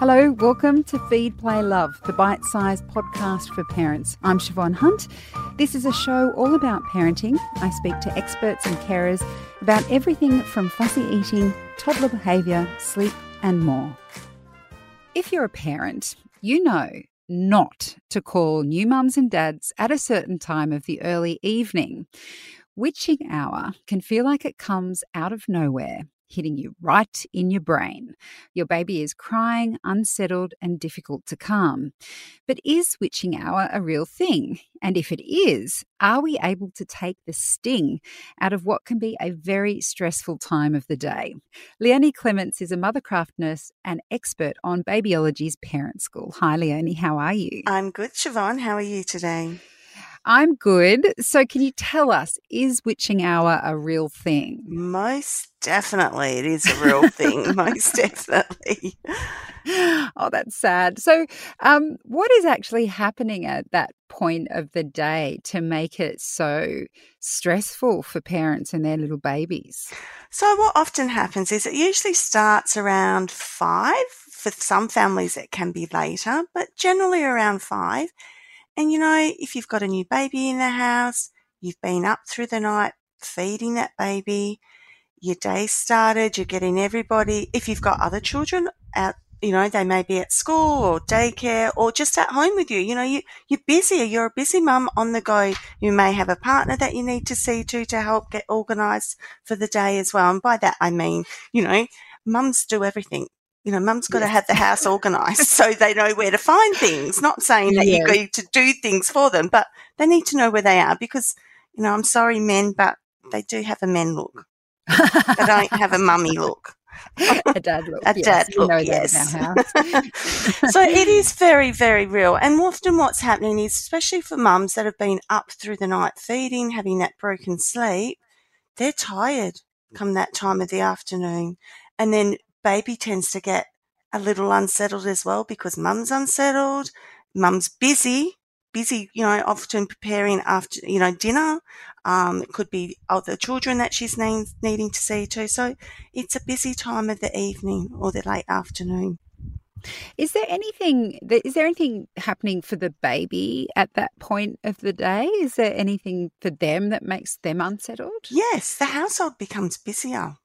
Hello, welcome to Feed, Play, Love, the bite sized podcast for parents. I'm Siobhan Hunt. This is a show all about parenting. I speak to experts and carers about everything from fussy eating, toddler behaviour, sleep, and more. If you're a parent, you know not to call new mums and dads at a certain time of the early evening. Witching hour can feel like it comes out of nowhere hitting you right in your brain. Your baby is crying, unsettled, and difficult to calm. But is witching hour a real thing? And if it is, are we able to take the sting out of what can be a very stressful time of the day? Leonie Clements is a mothercraft nurse and expert on Babyology's Parent School. Hi, Leonie, how are you? I'm good, Siobhan. How are you today? I'm good. So, can you tell us, is witching hour a real thing? Most definitely. It is a real thing. Most definitely. Oh, that's sad. So, um, what is actually happening at that point of the day to make it so stressful for parents and their little babies? So, what often happens is it usually starts around five. For some families, it can be later, but generally around five. And you know, if you've got a new baby in the house, you've been up through the night feeding that baby, your day started, you're getting everybody, if you've got other children out, you know, they may be at school or daycare or just at home with you. You know, you, you're busy. You're a busy mum on the go. You may have a partner that you need to see to to help get organized for the day as well. And by that, I mean, you know, mums do everything you know, mum's got yes. to have the house organised so they know where to find things. Not saying that you go to do things for them, but they need to know where they are because, you know, I'm sorry, men, but they do have a men look. they don't have a mummy look. a dad look. A yes, dad look, yes. so it is very, very real. And often what's happening is, especially for mums that have been up through the night feeding, having that broken sleep, they're tired come that time of the afternoon. And then baby tends to get a little unsettled as well because mum's unsettled, mum's busy, busy, you know, often preparing after, you know, dinner. Um, it could be other children that she's need, needing to see too. So it's a busy time of the evening or the late afternoon. Is there anything is there anything happening for the baby at that point of the day? Is there anything for them that makes them unsettled? Yes, the household becomes busier.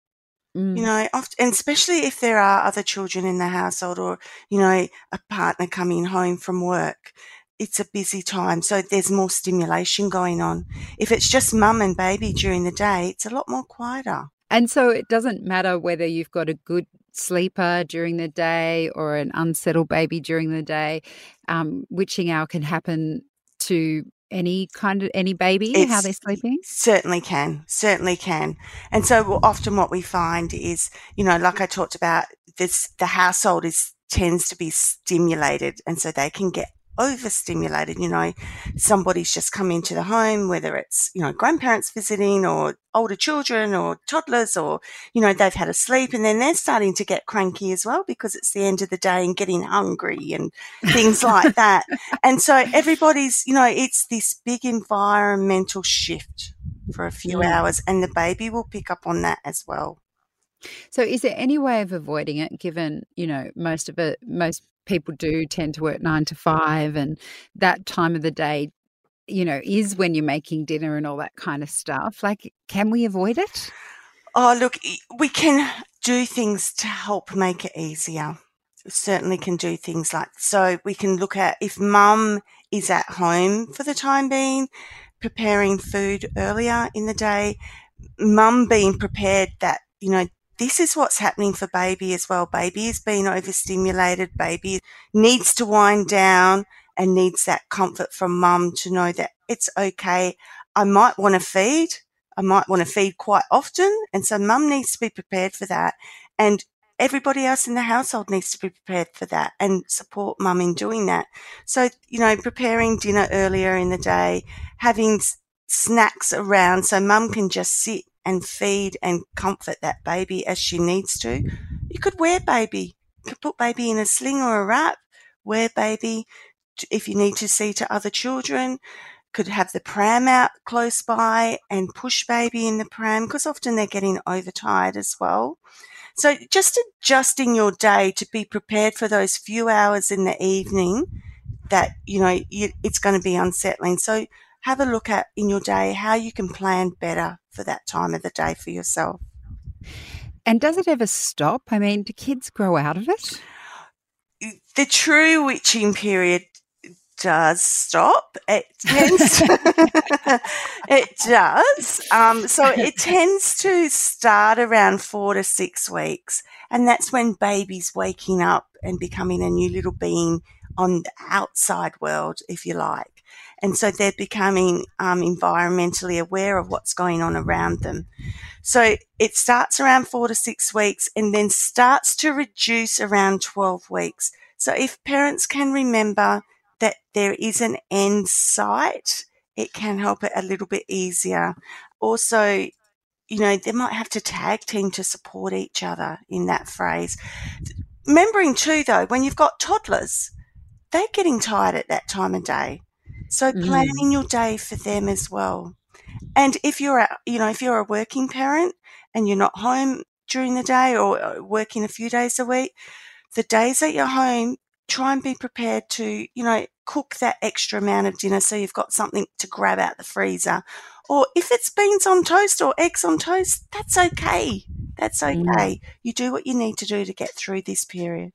Mm. You know, often, and especially if there are other children in the household or, you know, a partner coming home from work, it's a busy time. So there's more stimulation going on. If it's just mum and baby during the day, it's a lot more quieter. And so it doesn't matter whether you've got a good sleeper during the day or an unsettled baby during the day. Um, witching hour can happen to any kind of any baby it's, how they're sleeping? certainly can certainly can. And so often what we find is you know like i talked about this the household is tends to be stimulated and so they can get overstimulated. You know, somebody's just come into the home, whether it's, you know, grandparents visiting or older children or toddlers or, you know, they've had a sleep and then they're starting to get cranky as well because it's the end of the day and getting hungry and things like that. And so everybody's, you know, it's this big environmental shift for a few yeah. hours and the baby will pick up on that as well. So, is there any way of avoiding it? Given you know most of it, most people do tend to work nine to five, and that time of the day, you know, is when you're making dinner and all that kind of stuff. Like, can we avoid it? Oh, look, we can do things to help make it easier. Certainly can do things like so. We can look at if mum is at home for the time being, preparing food earlier in the day, mum being prepared that you know this is what's happening for baby as well. Baby is being overstimulated. Baby needs to wind down and needs that comfort from mum to know that it's okay. I might want to feed. I might want to feed quite often. And so mum needs to be prepared for that. And everybody else in the household needs to be prepared for that and support mum in doing that. So, you know, preparing dinner earlier in the day, having snacks around so mum can just sit and feed and comfort that baby as she needs to. You could wear baby. You could put baby in a sling or a wrap, wear baby if you need to see to other children. Could have the pram out close by and push baby in the pram because often they're getting overtired as well. So just adjusting your day to be prepared for those few hours in the evening that, you know, it's going to be unsettling. So have a look at in your day how you can plan better for that time of the day for yourself. And does it ever stop? I mean, do kids grow out of it? The true witching period does stop. It tends, it does. Um, so it tends to start around four to six weeks, and that's when babies waking up and becoming a new little being on the outside world, if you like. And so they're becoming um, environmentally aware of what's going on around them. So it starts around four to six weeks and then starts to reduce around 12 weeks. So if parents can remember that there is an end sight, it can help it a little bit easier. Also, you know, they might have to tag team to support each other in that phrase. Remembering too, though, when you've got toddlers, they're getting tired at that time of day. So mm. planning your day for them as well. And if you're a, you know, if you're a working parent and you're not home during the day or uh, working a few days a week, the days that you're home, try and be prepared to, you know, cook that extra amount of dinner so you've got something to grab out the freezer. Or if it's beans on toast or eggs on toast, that's okay. That's mm. okay. Mm. You do what you need to do to get through this period.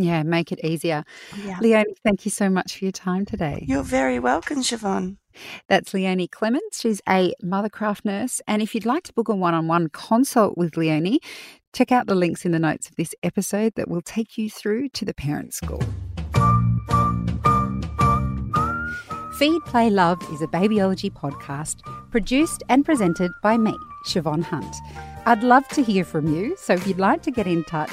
Yeah, make it easier. Yeah. Leonie, thank you so much for your time today. You're very welcome, Siobhan. That's Leonie Clements. She's a mothercraft nurse. And if you'd like to book a one on one consult with Leonie, check out the links in the notes of this episode that will take you through to the parent school. Feed, Play, Love is a babyology podcast produced and presented by me, Siobhan Hunt. I'd love to hear from you, so if you'd like to get in touch,